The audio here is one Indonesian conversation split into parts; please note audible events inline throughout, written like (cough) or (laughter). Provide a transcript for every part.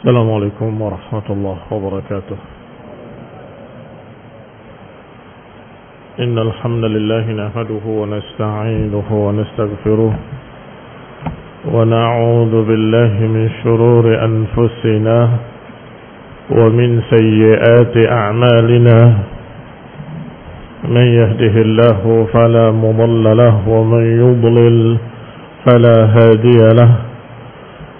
السلام عليكم ورحمة الله وبركاته. إن الحمد لله نحمده ونستعينه ونستغفره ونعوذ بالله من شرور أنفسنا ومن سيئات أعمالنا. من يهده الله فلا مضل له ومن يضلل فلا هادي له.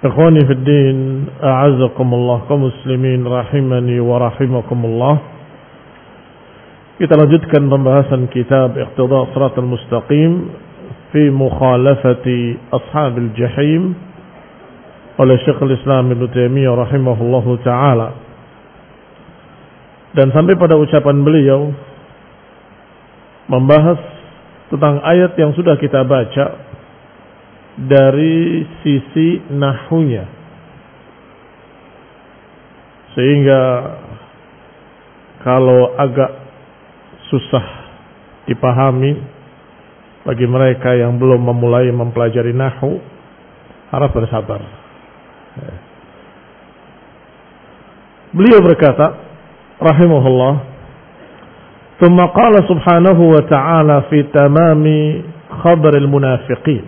Ikhwani fi din, a'azzakumullah kaum muslimin rahimani wa rahimakumullah. Kita lanjutkan pembahasan kitab Iqtida Shiratal Mustaqim fi mukhalafati ashabil jahim oleh Syekhul Islam Ibnu Taimiyah rahimahullahu taala. Dan sampai pada ucapan beliau membahas tentang ayat yang sudah kita baca dari sisi nahunya. Sehingga kalau agak susah dipahami bagi mereka yang belum memulai mempelajari nahu harap bersabar. Beliau berkata rahimahullah ثم قال سبحانه وتعالى في تمام خبر المنافقين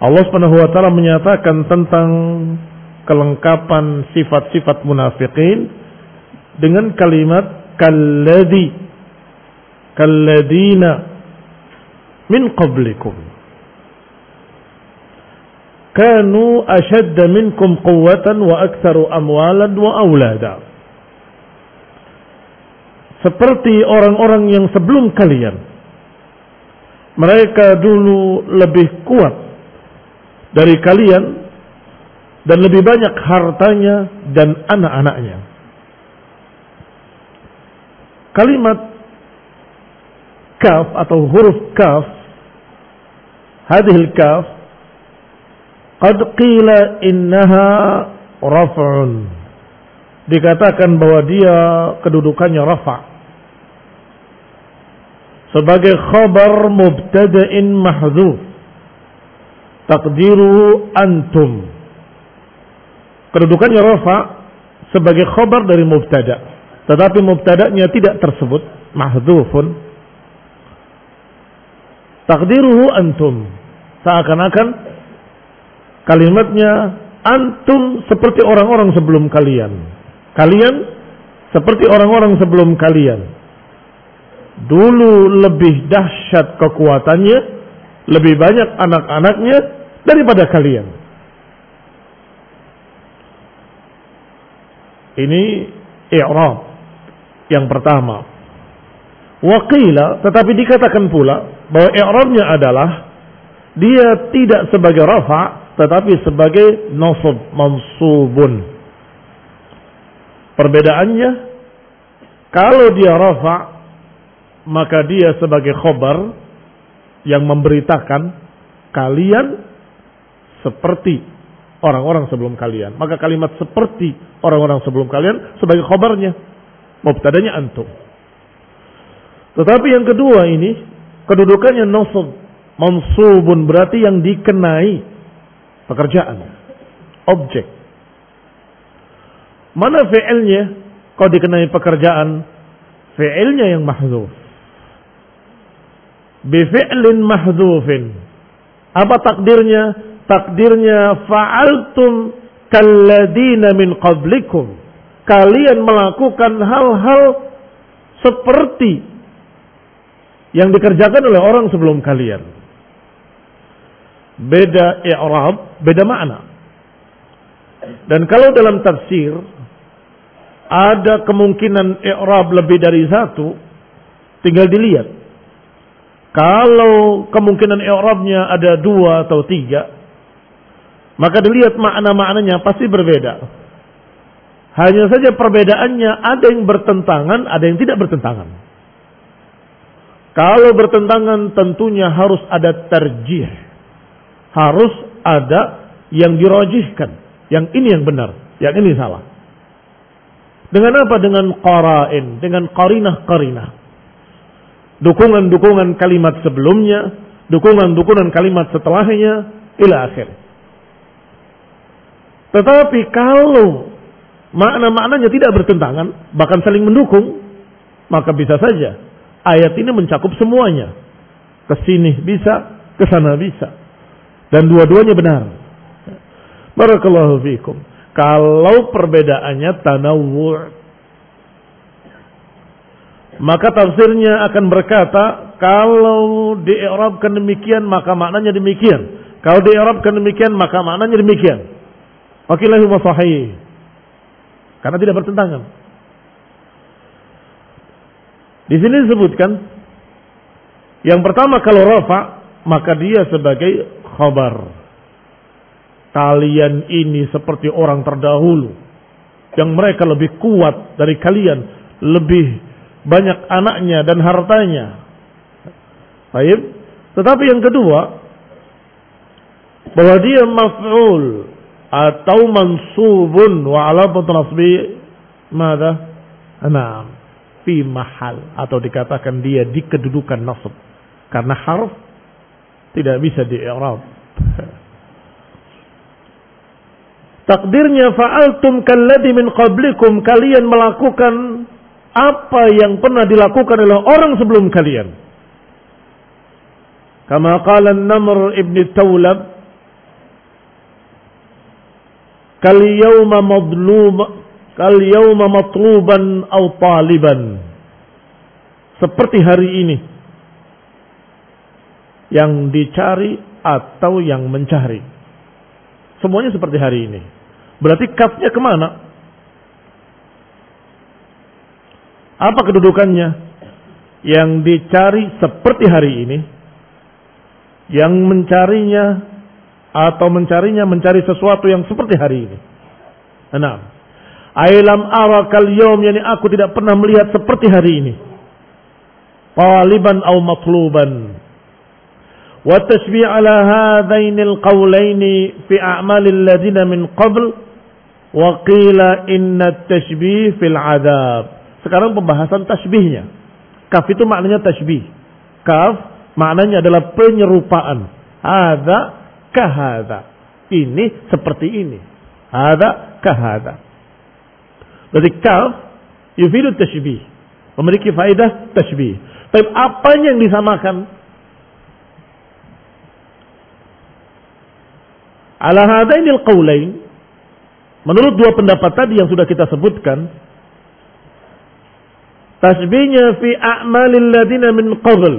Allah Subhanahu wa taala menyatakan tentang kelengkapan sifat-sifat munafikin dengan kalimat kalladhi kalladina min qablikum. Kanu ashadda minkum quwwatan wa aktsaru amwalan wa aulada seperti orang-orang yang sebelum kalian mereka dulu lebih kuat dari kalian dan lebih banyak hartanya dan anak-anaknya. Kalimat kaf atau huruf kaf hadhil kaf qad qila innaha raf'un. Dikatakan bahwa dia kedudukannya rafa. Sebagai khabar mubtada'in mahdhuf takdiru antum. Kedudukannya rafa sebagai khabar dari mubtada. Tetapi mubtadanya tidak tersebut, mahdhufun. Takdiruhu antum. Seakan-akan kalimatnya antum seperti orang-orang sebelum kalian. Kalian seperti orang-orang sebelum kalian. Dulu lebih dahsyat kekuatannya, lebih banyak anak-anaknya daripada kalian. Ini i'rab yang pertama. Waqila, tetapi dikatakan pula bahwa i'rabnya adalah dia tidak sebagai rafa tetapi sebagai nasab mansubun. Perbedaannya kalau dia rafa maka dia sebagai khobar yang memberitakan kalian seperti orang-orang sebelum kalian. Maka kalimat seperti orang-orang sebelum kalian sebagai khobarnya. Mubtadanya antum. Tetapi yang kedua ini kedudukannya nasab. Mansubun berarti yang dikenai pekerjaan. Objek. Mana fi'ilnya? Kalau dikenai pekerjaan fi'ilnya yang mahzuf bifi'lin mahzufin apa takdirnya takdirnya fa'altum kalladina min qablikum kalian melakukan hal-hal seperti yang dikerjakan oleh orang sebelum kalian. Beda i'rab, beda makna. Dan kalau dalam tafsir ada kemungkinan i'rab lebih dari satu, tinggal dilihat. Kalau kemungkinan i'rabnya ada dua atau tiga, maka dilihat makna-maknanya pasti berbeda. Hanya saja perbedaannya ada yang bertentangan, ada yang tidak bertentangan. Kalau bertentangan tentunya harus ada terjih. Harus ada yang dirojihkan. Yang ini yang benar, yang ini salah. Dengan apa? Dengan qara'in, dengan qarinah-qarinah. Dukungan-dukungan kalimat sebelumnya, dukungan-dukungan kalimat setelahnya, ila akhir. Tetapi kalau makna-maknanya tidak bertentangan, bahkan saling mendukung, maka bisa saja Ayat ini mencakup semuanya. Ke sini bisa, ke sana bisa. Dan dua-duanya benar. Barakallahu fiikum. Kalau perbedaannya tanawwu' maka tafsirnya akan berkata kalau di'rabkan demikian maka maknanya demikian. Kalau di'rabkan demikian maka maknanya demikian. Wakilahu sahih. Karena tidak bertentangan. Di sini disebutkan yang pertama kalau rafa maka dia sebagai khabar. Kalian ini seperti orang terdahulu yang mereka lebih kuat dari kalian, lebih banyak anaknya dan hartanya. Baik. Tetapi yang kedua bahwa dia maf'ul atau mansubun wa ala nasbi. Mada? Naam fi mahal. Atau dikatakan dia di kedudukan nasab. Karena harf tidak bisa di i'rab (laughs) takdirnya fa'altum kalladhi min qablikum. Kalian melakukan apa yang pernah dilakukan oleh orang sebelum kalian. Kama qala Namr ibn Tawlab kal yawma madlum kal yauma matluban au taliban. Seperti hari ini. Yang dicari atau yang mencari. Semuanya seperti hari ini. Berarti kafnya ke mana? Apa kedudukannya? Yang dicari seperti hari ini. Yang mencarinya atau mencarinya mencari sesuatu yang seperti hari ini. Enam. Ailam arakal yom yani aku tidak pernah melihat seperti hari ini. Taliban au matluban. Wa tashbih ala hadainil qawlaini fi a'malil ladina min qabl wa qila inna tashbih fil adab. Sekarang pembahasan tasbihnya. Kaf itu maknanya tasbih. Kaf maknanya adalah penyerupaan. Ada kahada. Ini seperti ini. Ada kahada. Berarti kaf yufidu tashbih. Memiliki faedah tashbih. Tapi apa yang disamakan? Ala hadainil qawlain menurut dua pendapat tadi yang sudah kita sebutkan tasbihnya fi a'malil ladina min qabl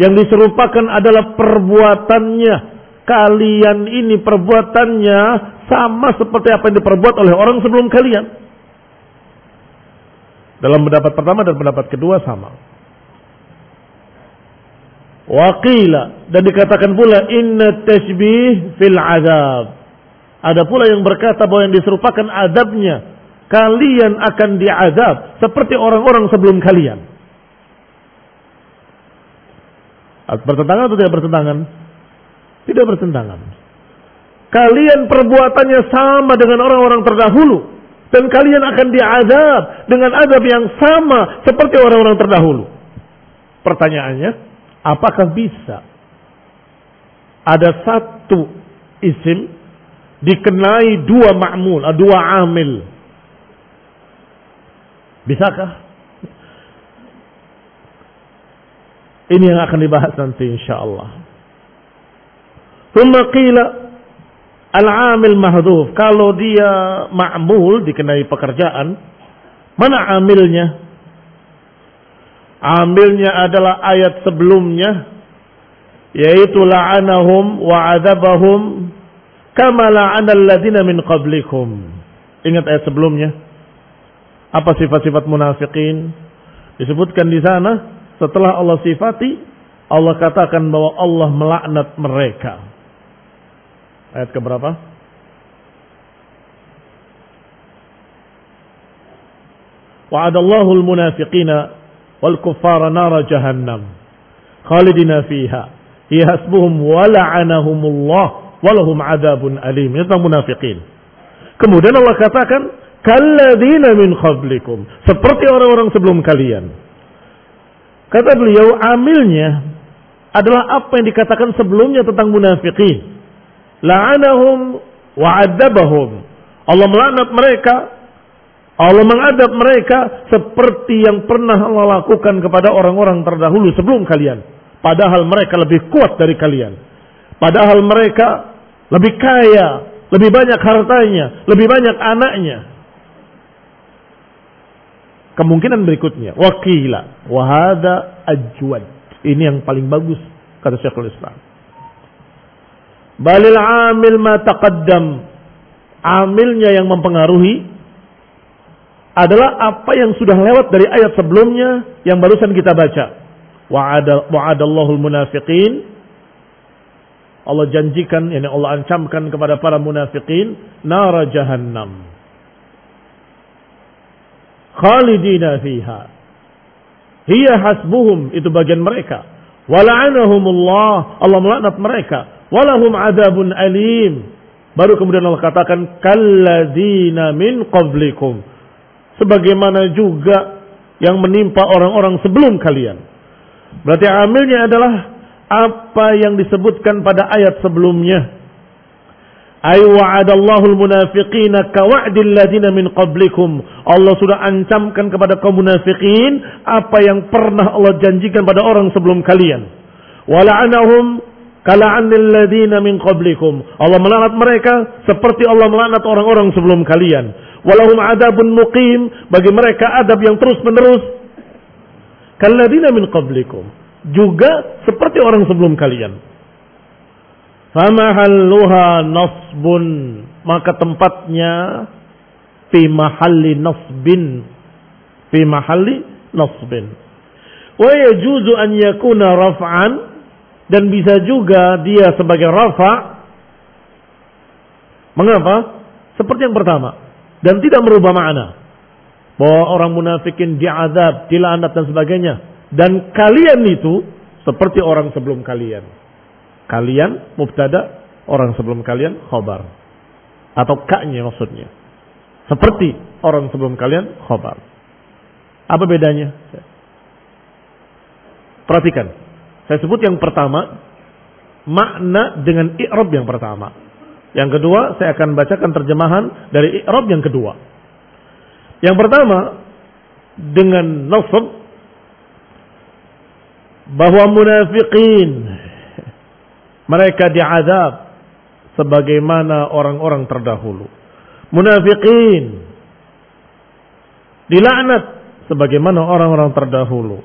yang diserupakan adalah perbuatannya kalian ini perbuatannya sama seperti apa yang diperbuat oleh orang sebelum kalian dalam pendapat pertama dan pendapat kedua sama. Waqila dan dikatakan pula inna tashbih fil azab. Ada pula yang berkata bahwa yang diserupakan adabnya kalian akan diazab seperti orang-orang sebelum kalian. Bertentangan atau tidak bertentangan? Tidak bertentangan. Kalian perbuatannya sama dengan orang-orang terdahulu dan kalian akan diazab dengan azab yang sama seperti orang-orang terdahulu. Pertanyaannya, apakah bisa ada satu isim dikenai dua ma'mul, dua amil? Bisakah? Ini yang akan dibahas nanti insyaallah. Thumma qila al-amil mahdhuf. Kalau dia ma'mul dikenai pekerjaan, mana amilnya? Amilnya adalah ayat sebelumnya yaitu la'anahum wa adzabahum kama la'ana alladziina min qablikum. Ingat ayat sebelumnya? Apa sifat-sifat munafikin? Disebutkan di sana setelah Allah sifati Allah katakan bahwa Allah melaknat mereka. Ayat ke berapa? Wa'adallahu al-munafiqina wal kuffara nara jahannam. Khalidina fiha. Hiya hasbuhum wa la'anahumullah walahum adabun alim. Itu tentang munafikin kemudian Allah katakan kalladzina min qablikum. Seperti orang-orang sebelum kalian. Kata beliau amilnya adalah apa yang dikatakan sebelumnya tentang munafikin la'anahum wa Allah melaknat mereka Allah mengadab mereka seperti yang pernah Allah lakukan kepada orang-orang terdahulu sebelum kalian. Padahal mereka lebih kuat dari kalian. Padahal mereka lebih kaya, lebih banyak hartanya, lebih banyak anaknya. Kemungkinan berikutnya, wakila, wahada ajwad. Ini yang paling bagus, kata Syekhul Islam. Balil amil ma taqaddam. Amilnya yang mempengaruhi adalah apa yang sudah lewat dari ayat sebelumnya yang barusan kita baca. Wa'adallahu munafiqin Allah janjikan, yani Allah ancamkan kepada para munafiqin nara jahannam. Khalidina fiha. Hiya hasbuhum, itu bagian mereka. Wala'anahumullah, Allah melaknat mereka. Walahum adabun alim. Baru kemudian Allah katakan, kalladina min qablikum sebagaimana juga yang menimpa orang-orang sebelum kalian. Berarti amilnya adalah apa yang disebutkan pada ayat sebelumnya. Ay wa'adallahu al-munafiqina kawa'dil ladina min qablikum. Allah sudah ancamkan kepada kaum munafikin apa yang pernah Allah janjikan pada orang sebelum kalian. Wala'anahum kala'anil ladina min qablikum. Allah melaknat mereka seperti Allah melaknat orang-orang sebelum kalian. Walahum adabun muqim. Bagi mereka adab yang terus menerus. Kalladina min qablikum. Juga seperti orang sebelum kalian. Famahalluha nasbun. Maka tempatnya fi mahalli nasbin. Fi mahalli nasbin. Wa yajuzu an yakuna raf'an. Dan bisa juga dia sebagai rafa. Mengapa? Seperti yang pertama dan tidak merubah makna bahwa orang munafikin diazab, dilaknat dan sebagainya. Dan kalian itu seperti orang sebelum kalian. Kalian mubtada, orang sebelum kalian khobar. Atau kaknya maksudnya. Seperti orang sebelum kalian khobar. Apa bedanya? Perhatikan. Saya sebut yang pertama makna dengan i'rab yang pertama. Yang kedua, saya akan bacakan terjemahan dari i'rab yang kedua. Yang pertama, dengan nasab bahwa munafikin mereka diazab sebagaimana orang-orang terdahulu. Munafikin dilaknat sebagaimana orang-orang terdahulu.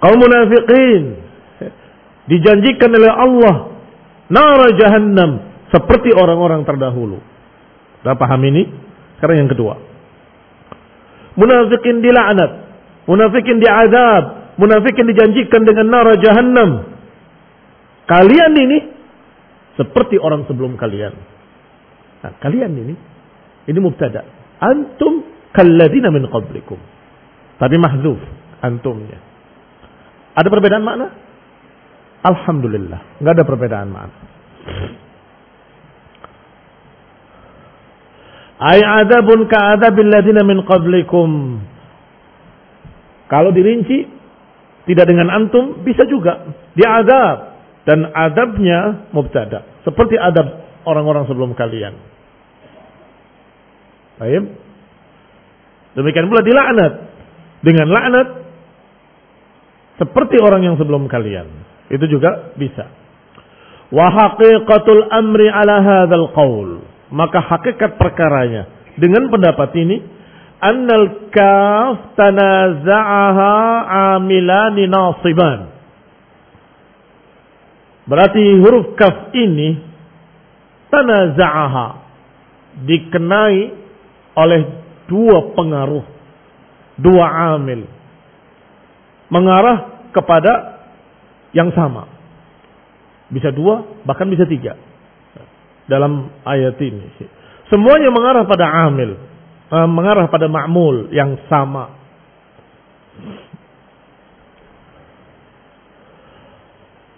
Kaum munafikin dijanjikan oleh Allah nara jahannam seperti orang-orang terdahulu. Kita paham ini? Sekarang yang kedua. Munafikin dilaknat. Munafikin diazab. Munafikin dijanjikan dengan nara jahannam. Kalian ini seperti orang sebelum kalian. Nah, kalian ini ini mubtada. Antum kalladina min qablikum. Tapi mahzuf antumnya. Ada perbedaan makna? Alhamdulillah, nggak ada perbedaan makna. Ay adabun ka'adabil ladina min qablikum. Kalau dirinci tidak dengan antum bisa juga diadab dan adabnya mubtada seperti adab orang-orang sebelum kalian. Baik. Demikian pula dilaknat dengan laknat seperti orang yang sebelum kalian. Itu juga bisa. Wa haqiqatul amri ala hadzal qaul. Maka hakikat perkaranya dengan pendapat ini annal kaf tanaza'aha amilani nasiban. Berarti huruf kaf ini tanaza'aha dikenai oleh dua pengaruh, dua amil. Mengarah kepada yang sama. Bisa dua, bahkan bisa tiga. Dalam ayat ini. Semuanya mengarah pada amil. Eh, mengarah pada ma'mul yang sama.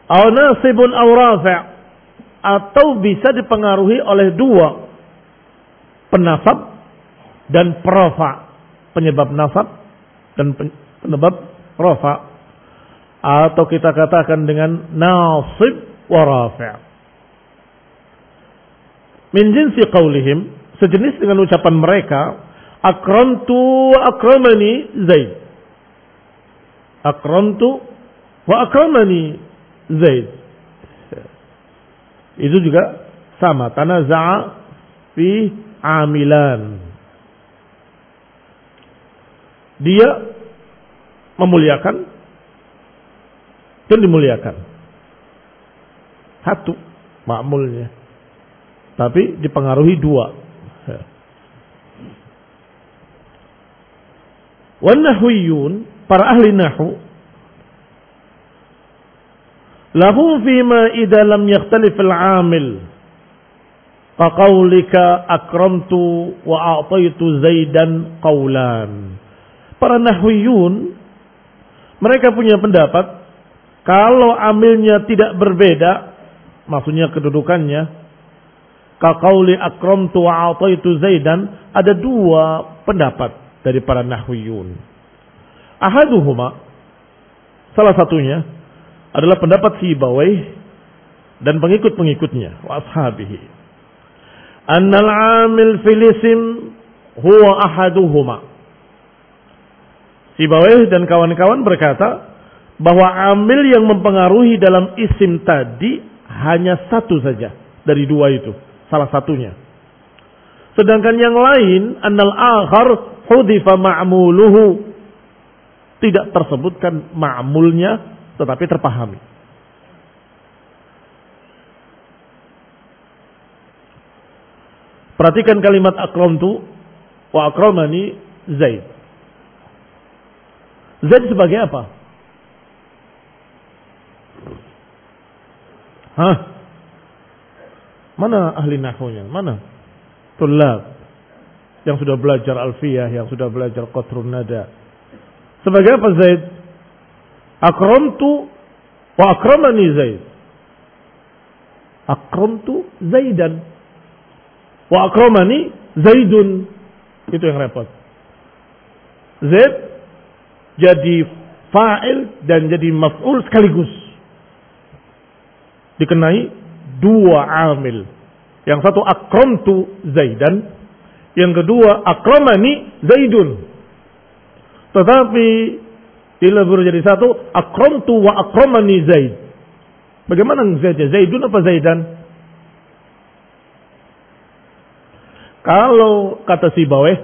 Au nasibun atau bisa dipengaruhi oleh dua penasab dan profa penyebab nasab dan penyebab rofa atau kita katakan dengan nasib wa rafi' min jinsi qaulihim sejenis dengan ucapan mereka akramtu akramani Zaid. Akramtu wa akramani Zaid. Itu juga sama tanaza'a fi amilan. Dia memuliakan dan dimuliakan. Satu makmulnya. Tapi dipengaruhi dua. Wanahwiyun para ahli nahu lahu fima idza lam yakhtalif al-amil faqaulika akramtu wa a'taitu zaidan qawlan. Para nahwiyun mereka punya pendapat kalau amilnya tidak berbeda maksudnya kedudukannya kaqauli akramtu wa a'taitu zaidan ada dua pendapat dari para nahwiyun. Ahaduhuma salah satunya adalah pendapat si Bawai dan pengikut-pengikutnya wa. Annal amil fil isim huwa ahaduhuma. Si Bawai dan kawan-kawan berkata bahwa amil yang mempengaruhi dalam isim tadi hanya satu saja dari dua itu, salah satunya. Sedangkan yang lain annal akhar hudifa ma'muluhu tidak tersebutkan ma'mulnya tetapi terpahami. Perhatikan kalimat akramtu wa akramani Zaid. Zaid sebagai apa? Hah? Mana ahli nahwunya? Mana? Tulab yang sudah belajar alfiyah, yang sudah belajar qatrun nada. Sebagai apa Zaid? Akramtu wa akramani Zaid. Akramtu Zaidan. Wa akramani Zaidun. Itu yang repot. Zaid jadi fa'il dan jadi maf'ul sekaligus. Dikenai dua amil. Yang satu akramtu Zaidan yang kedua, akramani Zaidun. Tetapi bila jadi satu, akramtu wa akramani Zaid. Bagaimana Zaid? Zaidun apa Zaidan? Kalau kata si Baweh,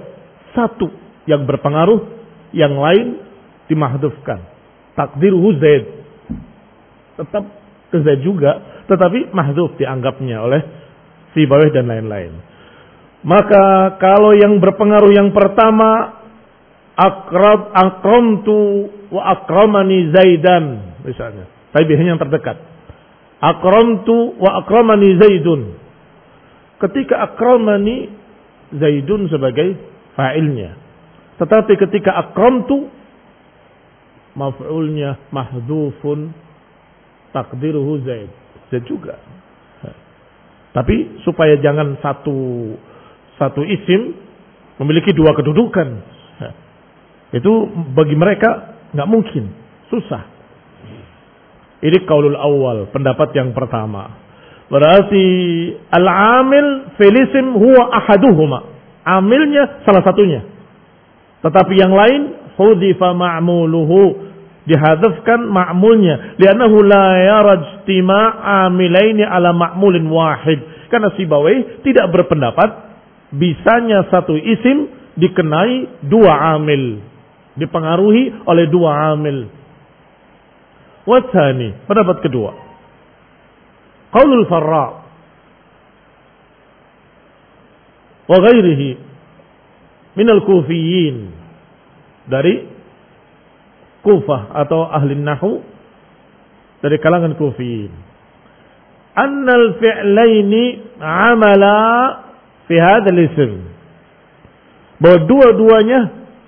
satu yang berpengaruh, yang lain dimahdufkan. Takdiruhu Zaid. Tetap ke Zaid juga, tetapi mahduf dianggapnya oleh si Baweh dan lain-lain. Maka kalau yang berpengaruh yang pertama akrab akramtu wa akramani Zaidan misalnya. Tapi biasanya yang terdekat. Akramtu wa akramani Zaidun. Ketika akramani Zaidun sebagai fa'ilnya. Tetapi ketika akramtu maf'ulnya mahdhufun takdiruhu Zaid. Zaid juga. Tapi supaya jangan satu satu isim memiliki dua kedudukan. Itu bagi mereka nggak mungkin, susah. Ini kaulul awal, pendapat yang pertama. Berarti al-amil filisim huwa ahaduhuma. Amilnya salah satunya. Tetapi yang lain hudifa ma'muluhu dihadafkan ma'mulnya li'annahu la yaraj amilaini ala ma'mulin wahid. Karena Sibawai tidak berpendapat bisanya satu isim dikenai dua amil. Dipengaruhi oleh dua amil. Wathani pendapat kedua. Qaulul farra wa ghairihi min al-kufiyin dari Kufah atau ahli nahu dari kalangan kufiyin. Annal fi'laini amala fi hadzal ism. Bahwa dua-duanya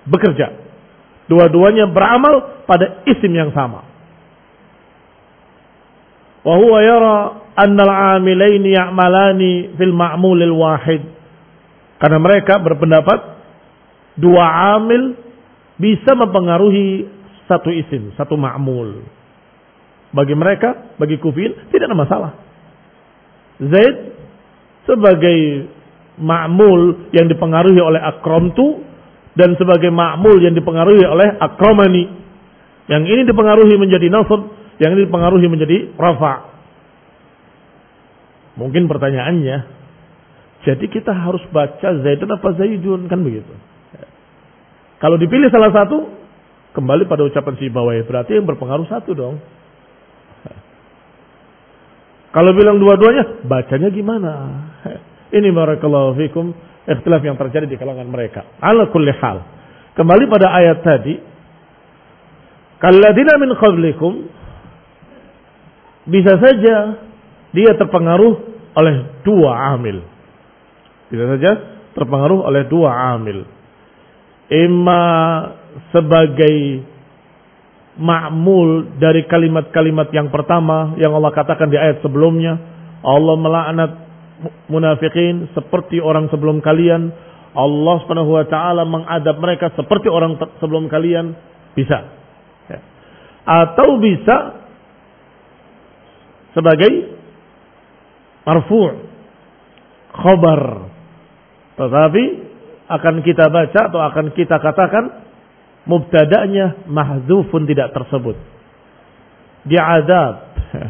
bekerja. Dua-duanya beramal pada isim yang sama. Wa huwa yara annal amilaini ya'malani fil ma'mulil wahid. Karena mereka berpendapat dua amil bisa mempengaruhi satu isim, satu ma'mul. Bagi mereka, bagi kufin, tidak ada masalah. Zaid sebagai ma'mul yang dipengaruhi oleh akramtu dan sebagai ma'mul yang dipengaruhi oleh akramani. Yang ini dipengaruhi menjadi nasab, yang ini dipengaruhi menjadi rafa. Mungkin pertanyaannya, jadi kita harus baca Zaidun apa Zaidun kan begitu. Kalau dipilih salah satu, Kembali pada ucapan si bawah berarti yang berpengaruh satu dong. Kalau bilang dua-duanya, bacanya gimana? Ini barakallahu fikum ikhtilaf yang terjadi di kalangan mereka. Ala kulli hal. Kembali pada ayat tadi. Kalladina min qablikum bisa saja dia terpengaruh oleh dua amil. Bisa saja terpengaruh oleh dua amil. Ima sebagai ma'mul dari kalimat-kalimat yang pertama yang Allah katakan di ayat sebelumnya. Allah melaknat munafikin seperti orang sebelum kalian. Allah Subhanahu wa taala mengadab mereka seperti orang sebelum kalian. Bisa. Ya. Atau bisa sebagai marfu' khabar. Tetapi akan kita baca atau akan kita katakan mubtada'nya mahzufun tidak tersebut. Dia azab.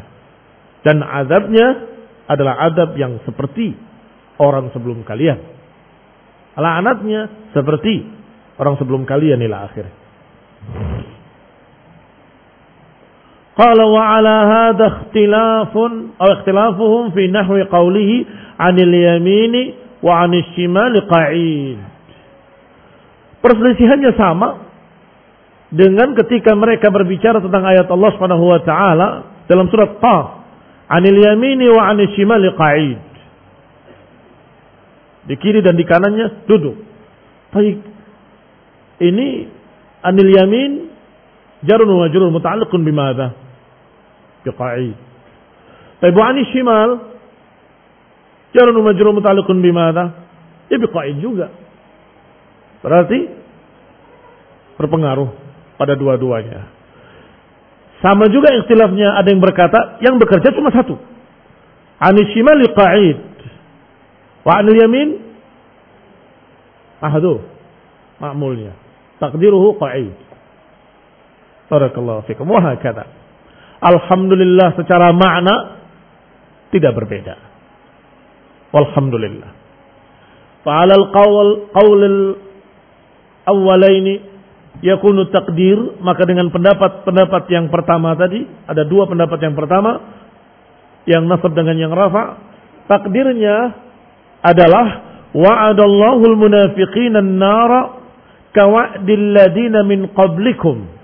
(laughs) Dan azabnya adalah azab yang seperti orang sebelum kalian. Laknatnya seperti orang sebelum kalian ila akhir. Qala wa ala hadha ikhtilafun aw ikhtilafuhum fi nahwi qawlihi 'anil yamini wa 'anil shimali qa'id. Perselisihannya sama dengan ketika mereka berbicara tentang ayat Allah Subhanahu wa taala dalam surat Qaf, "Anil yamini wa 'anil shimali qa'id." Di kiri dan di kanannya duduk. Baik. Ini anil yamin jarun wa majrur muta'alliqun bimadha? Biqa'id. Baik, wa 'anil shimal jarun wa majrur muta'alliqun bimadha? Ya biqa'id juga. Berarti berpengaruh pada dua-duanya. Sama juga ikhtilafnya ada yang berkata yang bekerja cuma satu. Anis shimali qa'id. Wa anil yamin ahadu ma'mulnya. Takdiruhu qa'id. Barakallahu fikum. Wa hakata. Alhamdulillah secara makna tidak berbeda. Walhamdulillah. Fa'ala al-qawl qawl al-awwalaini yakunu takdir maka dengan pendapat-pendapat yang pertama tadi ada dua pendapat yang pertama yang nasab dengan yang rafa takdirnya adalah wa'adallahu al-munafiqina an-nara kawa'dil ladina min qablikum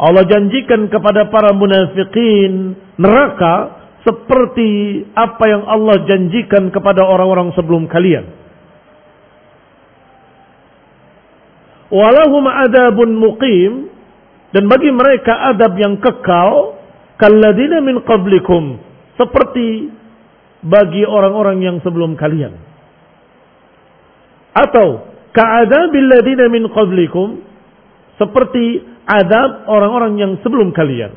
Allah janjikan kepada para munafikin neraka seperti apa yang Allah janjikan kepada orang-orang sebelum kalian. Walahum adabun muqim dan bagi mereka adab yang kekal kalladina min qablikum seperti bagi orang-orang yang sebelum kalian. Atau ka'adabil ladina min qablikum seperti adab orang-orang yang sebelum kalian.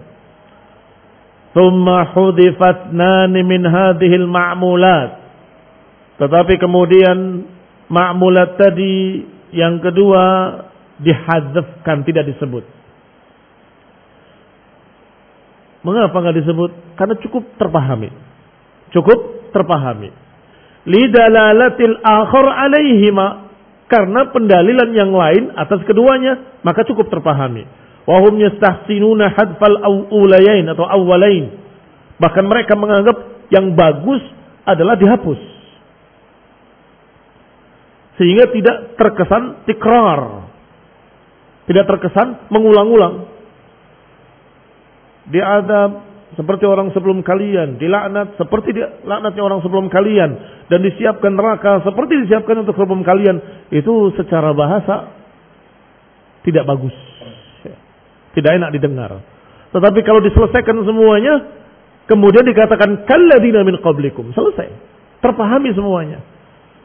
Thumma hudifat nani min hadhil ma'mulat. Tetapi kemudian ma'mulat tadi yang kedua dihadzafkan tidak disebut. Mengapa nggak disebut? Karena cukup terpahami. Cukup terpahami. Lidalalatil akhir alaihima. Karena pendalilan yang lain atas keduanya. Maka cukup terpahami. Wahum yastahsinuna hadfal awulayain atau awalain. Bahkan mereka menganggap yang bagus adalah dihapus. Sehingga tidak terkesan tikrar. Tidak terkesan mengulang-ulang. Diadab seperti orang sebelum kalian. Dilaknat seperti laknatnya orang sebelum kalian. Dan disiapkan neraka seperti disiapkan untuk sebelum kalian. Itu secara bahasa tidak bagus tidak enak didengar. Tetapi kalau diselesaikan semuanya, kemudian dikatakan kalladina min qablikum. Selesai. Terpahami semuanya.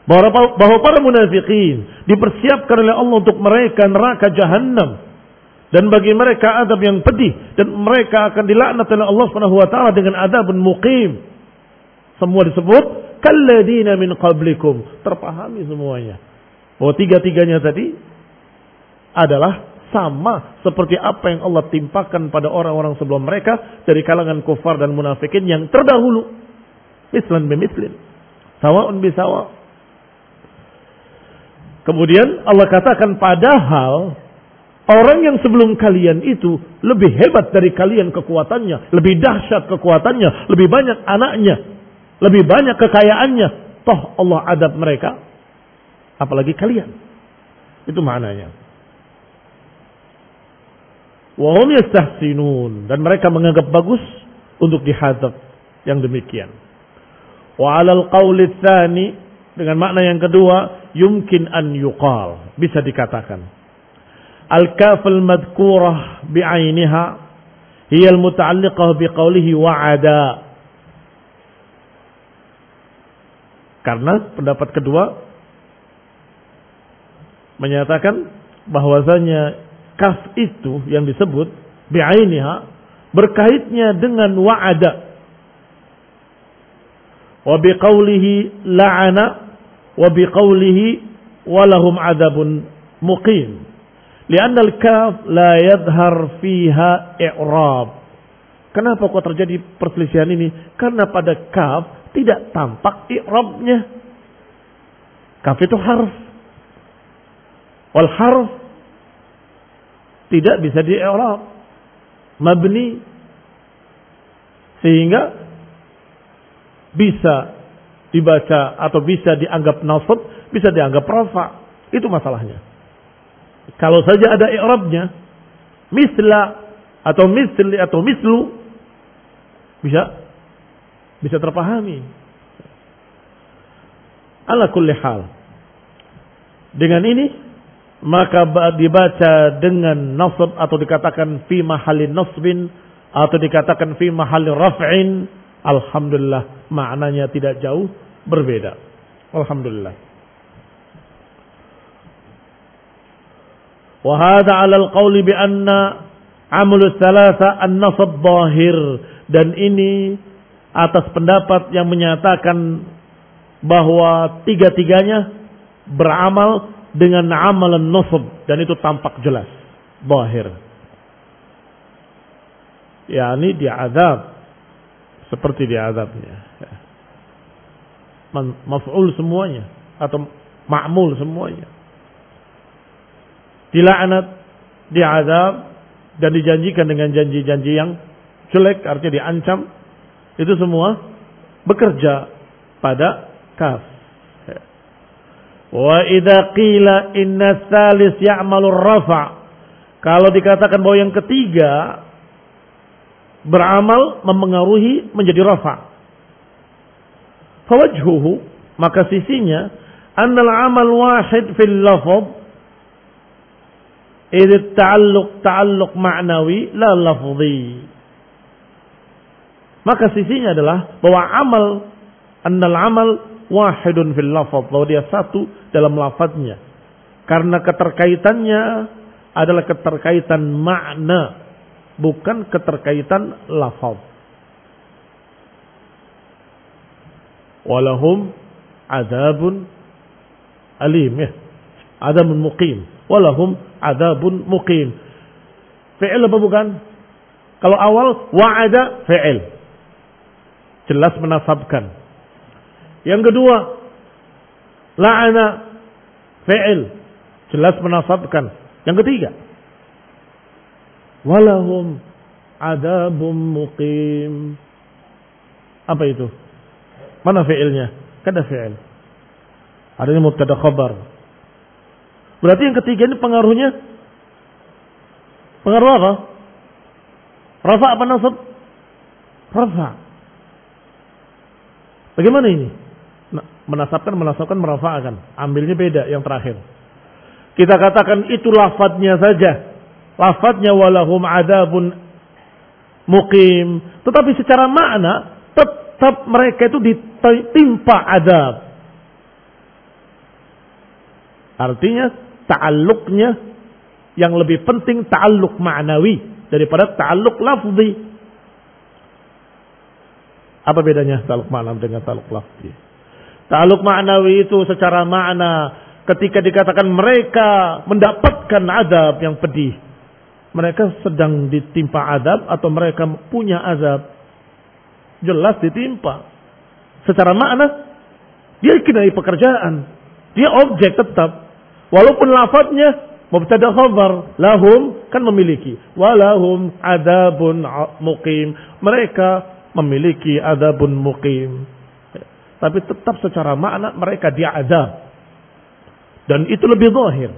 Bahwa, para munafikin dipersiapkan oleh Allah untuk mereka neraka jahanam dan bagi mereka adab yang pedih dan mereka akan dilaknat oleh Allah Subhanahu wa taala dengan adab muqim. Semua disebut kalladina min qablikum. Terpahami semuanya. Bahwa tiga-tiganya tadi adalah sama seperti apa yang Allah timpakan pada orang-orang sebelum mereka dari kalangan kufar dan munafikin yang terdahulu. Mislan bimislin. Sawa'un bisawa. Kemudian Allah katakan padahal orang yang sebelum kalian itu lebih hebat dari kalian kekuatannya, lebih dahsyat kekuatannya, lebih banyak anaknya, lebih banyak kekayaannya. Toh Allah adab mereka, apalagi kalian. Itu maknanya. Wahum yastahsinun. Dan mereka menganggap bagus untuk dihadap yang demikian. Wa alal qawli dengan makna yang kedua yumkin an yuqal. Bisa dikatakan. Al kaf al madkurah bi'ainiha hiya al muta'alliqah biqaulihi wa'ada. Karena pendapat kedua menyatakan bahwasanya kaf itu yang disebut bi'ainiha berkaitnya dengan wa'ada. Wa biqaulihi la'ana wa biqaulihi walahum adabun muqim lianna al-kaf la yadhhar fiha i'rab Kenapa kok terjadi perselisihan ini? Karena pada kaf tidak tampak i'rabnya. Kaf itu harf. Wal harf tidak bisa di i'rab mabni sehingga bisa dibaca atau bisa dianggap nasab, bisa dianggap rafa. Itu masalahnya. Kalau saja ada i'rabnya, misla atau misli atau mislu bisa bisa terpahami. Ala kulli hal. Dengan ini maka dibaca dengan nasab atau dikatakan fi mahalin nasbin atau dikatakan fi mahalin raf'in alhamdulillah maknanya tidak jauh berbeda. Alhamdulillah. Wa hadha 'ala al-qawl bi anna amul thalatha an-nasab zahir dan ini atas pendapat yang menyatakan bahwa tiga-tiganya beramal dengan amalan nasab dan itu tampak jelas bahir yakni diazab seperti diazabnya maf'ul semuanya. Atau ma'mul semuanya. Dilaknat diazab dan dijanjikan dengan janji-janji yang jelek artinya diancam. Itu semua bekerja pada kaf. Wa idza qila inna tsalis ya'malu rafa. Kalau dikatakan bahwa yang ketiga beramal mempengaruhi menjadi rafa. Fawajhuhu, maka sisinya, annal amal wahid fil lafad idh ta'alluq ta'alluq ma'nawi la lafzi. Maka sisinya adalah bahwa amal annal amal wahidun fil lafaz, bahwa dia satu dalam lafadznya. Karena keterkaitannya adalah keterkaitan makna, bukan keterkaitan lafaz. Walahum adabun alim ya. Adabun muqim. Walahum adabun muqim. Fi'il apa bukan? Kalau awal wa'ada fi'il. Jelas menasabkan. Yang kedua, la'ana fi'il. Jelas menasabkan. Yang ketiga, walahum adabum muqim. Apa itu? Mana fi'ilnya? Kada fi'il. Adanya mubtada khabar. Berarti yang ketiga ini pengaruhnya pengaruh apa? Rafa apa nasab? Rafa. Bagaimana ini? Menasabkan, menasabkan, merafa'akan. Ambilnya beda yang terakhir. Kita katakan itu lafadznya saja. Lafadznya walahum adabun mukim. Tetapi secara makna tetap mereka itu ditimpa adab. Artinya ta'alluqnya yang lebih penting ta'alluq ma'nawi daripada ta'alluq lafzi. Apa bedanya ta'alluq ma'nawi dengan ta'alluq lafzi? Ta'alluq ma'nawi itu secara makna ketika dikatakan mereka mendapatkan adab yang pedih. Mereka sedang ditimpa adab atau mereka punya azab jelas ditimpa. Secara makna dia kenai pekerjaan. Dia objek tetap. Walaupun lafadznya mubtada khabar lahum kan memiliki walahum adabun muqim. Mereka memiliki adabun muqim. Tapi tetap secara makna mereka dia adab. Dan itu lebih zahir.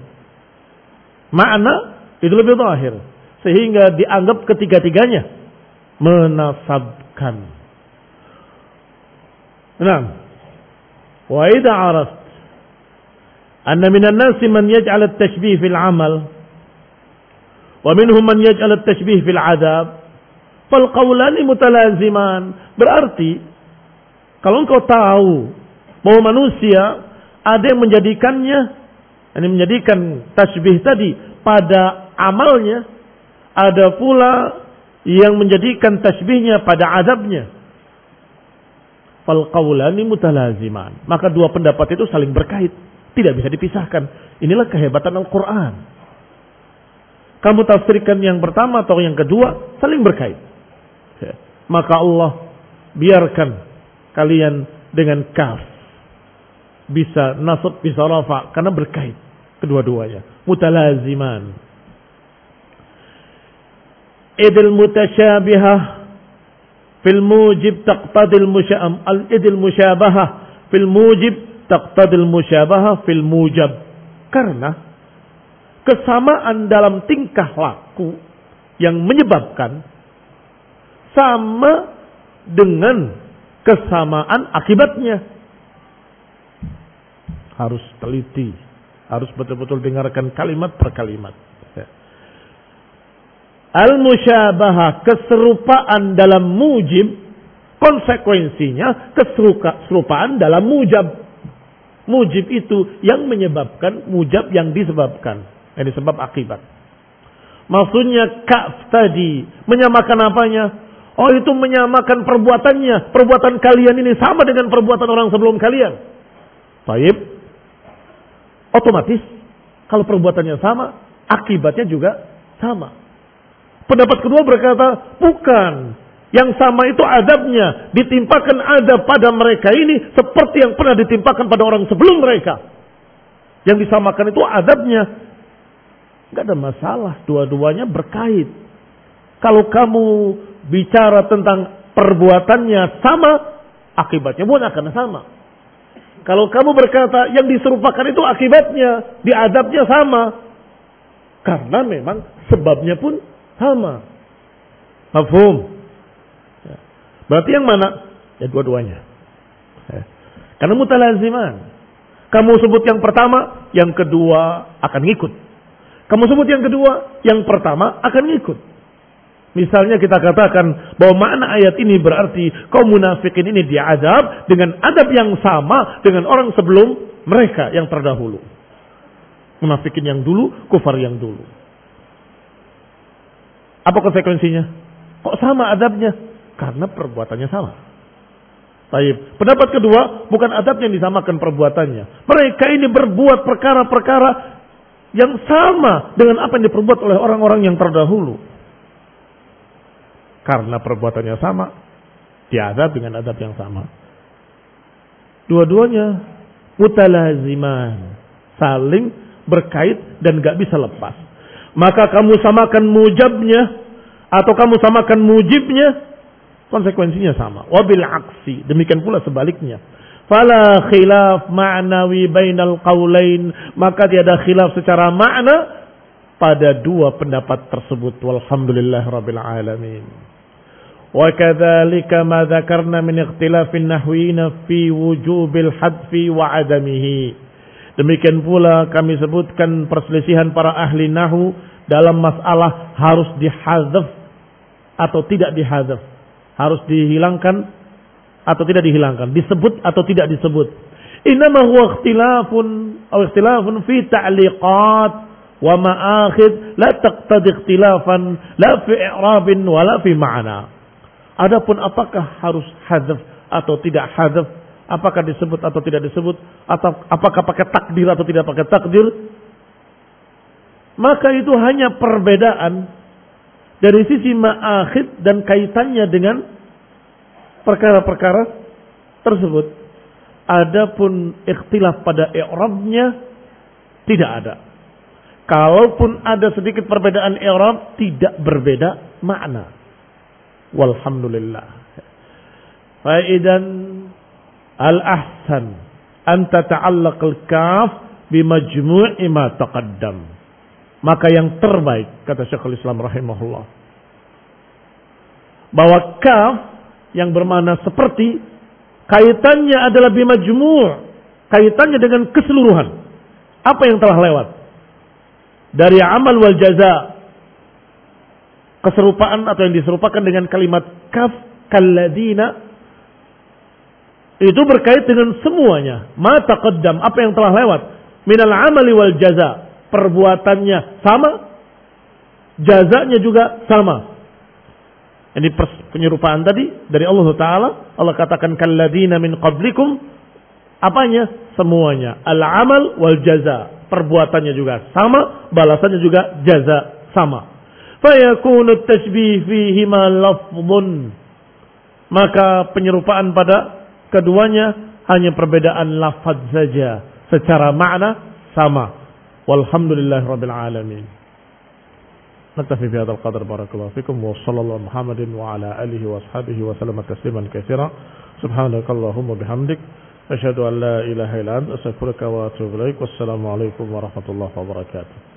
Makna itu lebih zahir. Sehingga dianggap ketiga-tiganya menasabkan. Nah, wa idha araf anna minan nasi man yaj'al at-tashbih fil 'amal wa minhum man yaj'al at-tashbih fil 'adab fal qawlani mutalaziman berarti kalau engkau tahu bahwa manusia ada yang menjadikannya ini menjadikan tasbih tadi pada amalnya ada pula yang menjadikan tasbihnya pada adabnya fal qaulani mutalaziman. Maka dua pendapat itu saling berkait, tidak bisa dipisahkan. Inilah kehebatan Al-Qur'an. Kamu tafsirkan yang pertama atau yang kedua saling berkait. Maka Allah biarkan kalian dengan kaf bisa nasab bisa rafa karena berkait kedua-duanya mutalaziman idil mutasyabihah fil mujib taqtadil musyam al idil musyabahah fil mujib taqtadil musyabahah fil mujab. Karena kesamaan dalam tingkah laku yang menyebabkan sama dengan kesamaan akibatnya. Harus teliti harus betul-betul dengarkan kalimat per kalimat Al-musyabahah, keserupaan dalam mujib, konsekuensinya keserupaan dalam mujab. Mujib itu yang menyebabkan mujab yang disebabkan. Yang disebab akibat. Maksudnya kaf tadi menyamakan apanya? Oh itu menyamakan perbuatannya. Perbuatan kalian ini sama dengan perbuatan orang sebelum kalian. Taib. Otomatis kalau perbuatannya sama, akibatnya juga sama. Pendapat kedua berkata, bukan. Yang sama itu adabnya. Ditimpakan adab pada mereka ini seperti yang pernah ditimpakan pada orang sebelum mereka. Yang disamakan itu adabnya. Gak ada masalah. Dua-duanya berkait. Kalau kamu bicara tentang perbuatannya sama, akibatnya pun akan sama. Kalau kamu berkata yang diserupakan itu akibatnya, diadabnya sama. Karena memang sebabnya pun sama. Mafhum. Ya. Berarti yang mana? Ya dua-duanya. Ya. Karena mutalaziman. Kamu sebut yang pertama, yang kedua akan ngikut. Kamu sebut yang kedua, yang pertama akan ngikut. Misalnya kita katakan bahwa makna ayat ini berarti kaum munafikin ini diadab dengan adab yang sama dengan orang sebelum mereka yang terdahulu. Munafikin yang dulu, kufar yang dulu. Apa konsekuensinya? Kok sama adabnya? Karena perbuatannya sama. Baik. Pendapat kedua, bukan adab yang disamakan perbuatannya. Mereka ini berbuat perkara-perkara yang sama dengan apa yang diperbuat oleh orang-orang yang terdahulu. Karena perbuatannya sama, diadab dengan adab yang sama. Dua-duanya mutalaziman, saling berkait dan gak bisa lepas Maka kamu samakan mujabnya atau kamu samakan mujibnya, konsekuensinya sama. Wabil aksi, demikian pula sebaliknya. Fala khilaf ma'nawi bainal qawlain, maka tiada khilaf secara makna pada dua pendapat tersebut. Walhamdulillah rabbil alamin. وكذلك ما ذكرنا من اختلاف النحويين في وجوب الحذف وعدمه Demikian pula kami sebutkan perselisihan para ahli nahu dalam masalah harus dihadzaf atau tidak dihadzaf. Harus dihilangkan atau tidak dihilangkan. Disebut atau tidak disebut. Innama huwa ikhtilafun ikhtilafun fi ta'liqat wa ma'akhid la taqtadi ikhtilafan la fi i'rabin wa la fi ma'na. Adapun apakah harus hadzaf atau tidak hadzaf apakah disebut atau tidak disebut, atau apakah pakai takdir atau tidak pakai takdir, maka itu hanya perbedaan dari sisi ma'akhid dan kaitannya dengan perkara-perkara tersebut. Adapun ikhtilaf pada i'rabnya tidak ada. Kalaupun ada sedikit perbedaan i'rab tidak berbeda makna. Walhamdulillah. Faidan al-ahsan an tata'allaq al-kaf bimajmu'i ma taqaddam. Maka yang terbaik kata Syekhul Islam rahimahullah bahwa kaf yang bermakna seperti kaitannya adalah bimajmu' kaitannya dengan keseluruhan apa yang telah lewat dari amal wal jaza keserupaan atau yang diserupakan dengan kalimat kaf kalladina itu berkait dengan semuanya. Mata taqaddam, apa yang telah lewat. Minal amali wal jaza. Perbuatannya sama. Jazanya juga sama. Ini penyerupaan tadi dari Allah Ta'ala. Allah katakan kalladina min qablikum. Apanya? Semuanya. Al-amal wal jaza. Perbuatannya juga sama. Balasannya juga jaza sama. Fayakunu tashbih fihima lafzun. Maka penyerupaan pada Keduanya hanya perbedaan lafaz saja. Secara makna sama. Walhamdulillah rabbil alamin. نكتفي بهذا القدر بارك الله فيكم وصلى الله محمد وعلى آله وأصحابه وسلم تسليما كثيرا سبحانك اللهم وبحمدك أشهد أن لا إله إلا أنت أستغفرك وأتوب إليك والسلام عليكم ورحمة الله وبركاته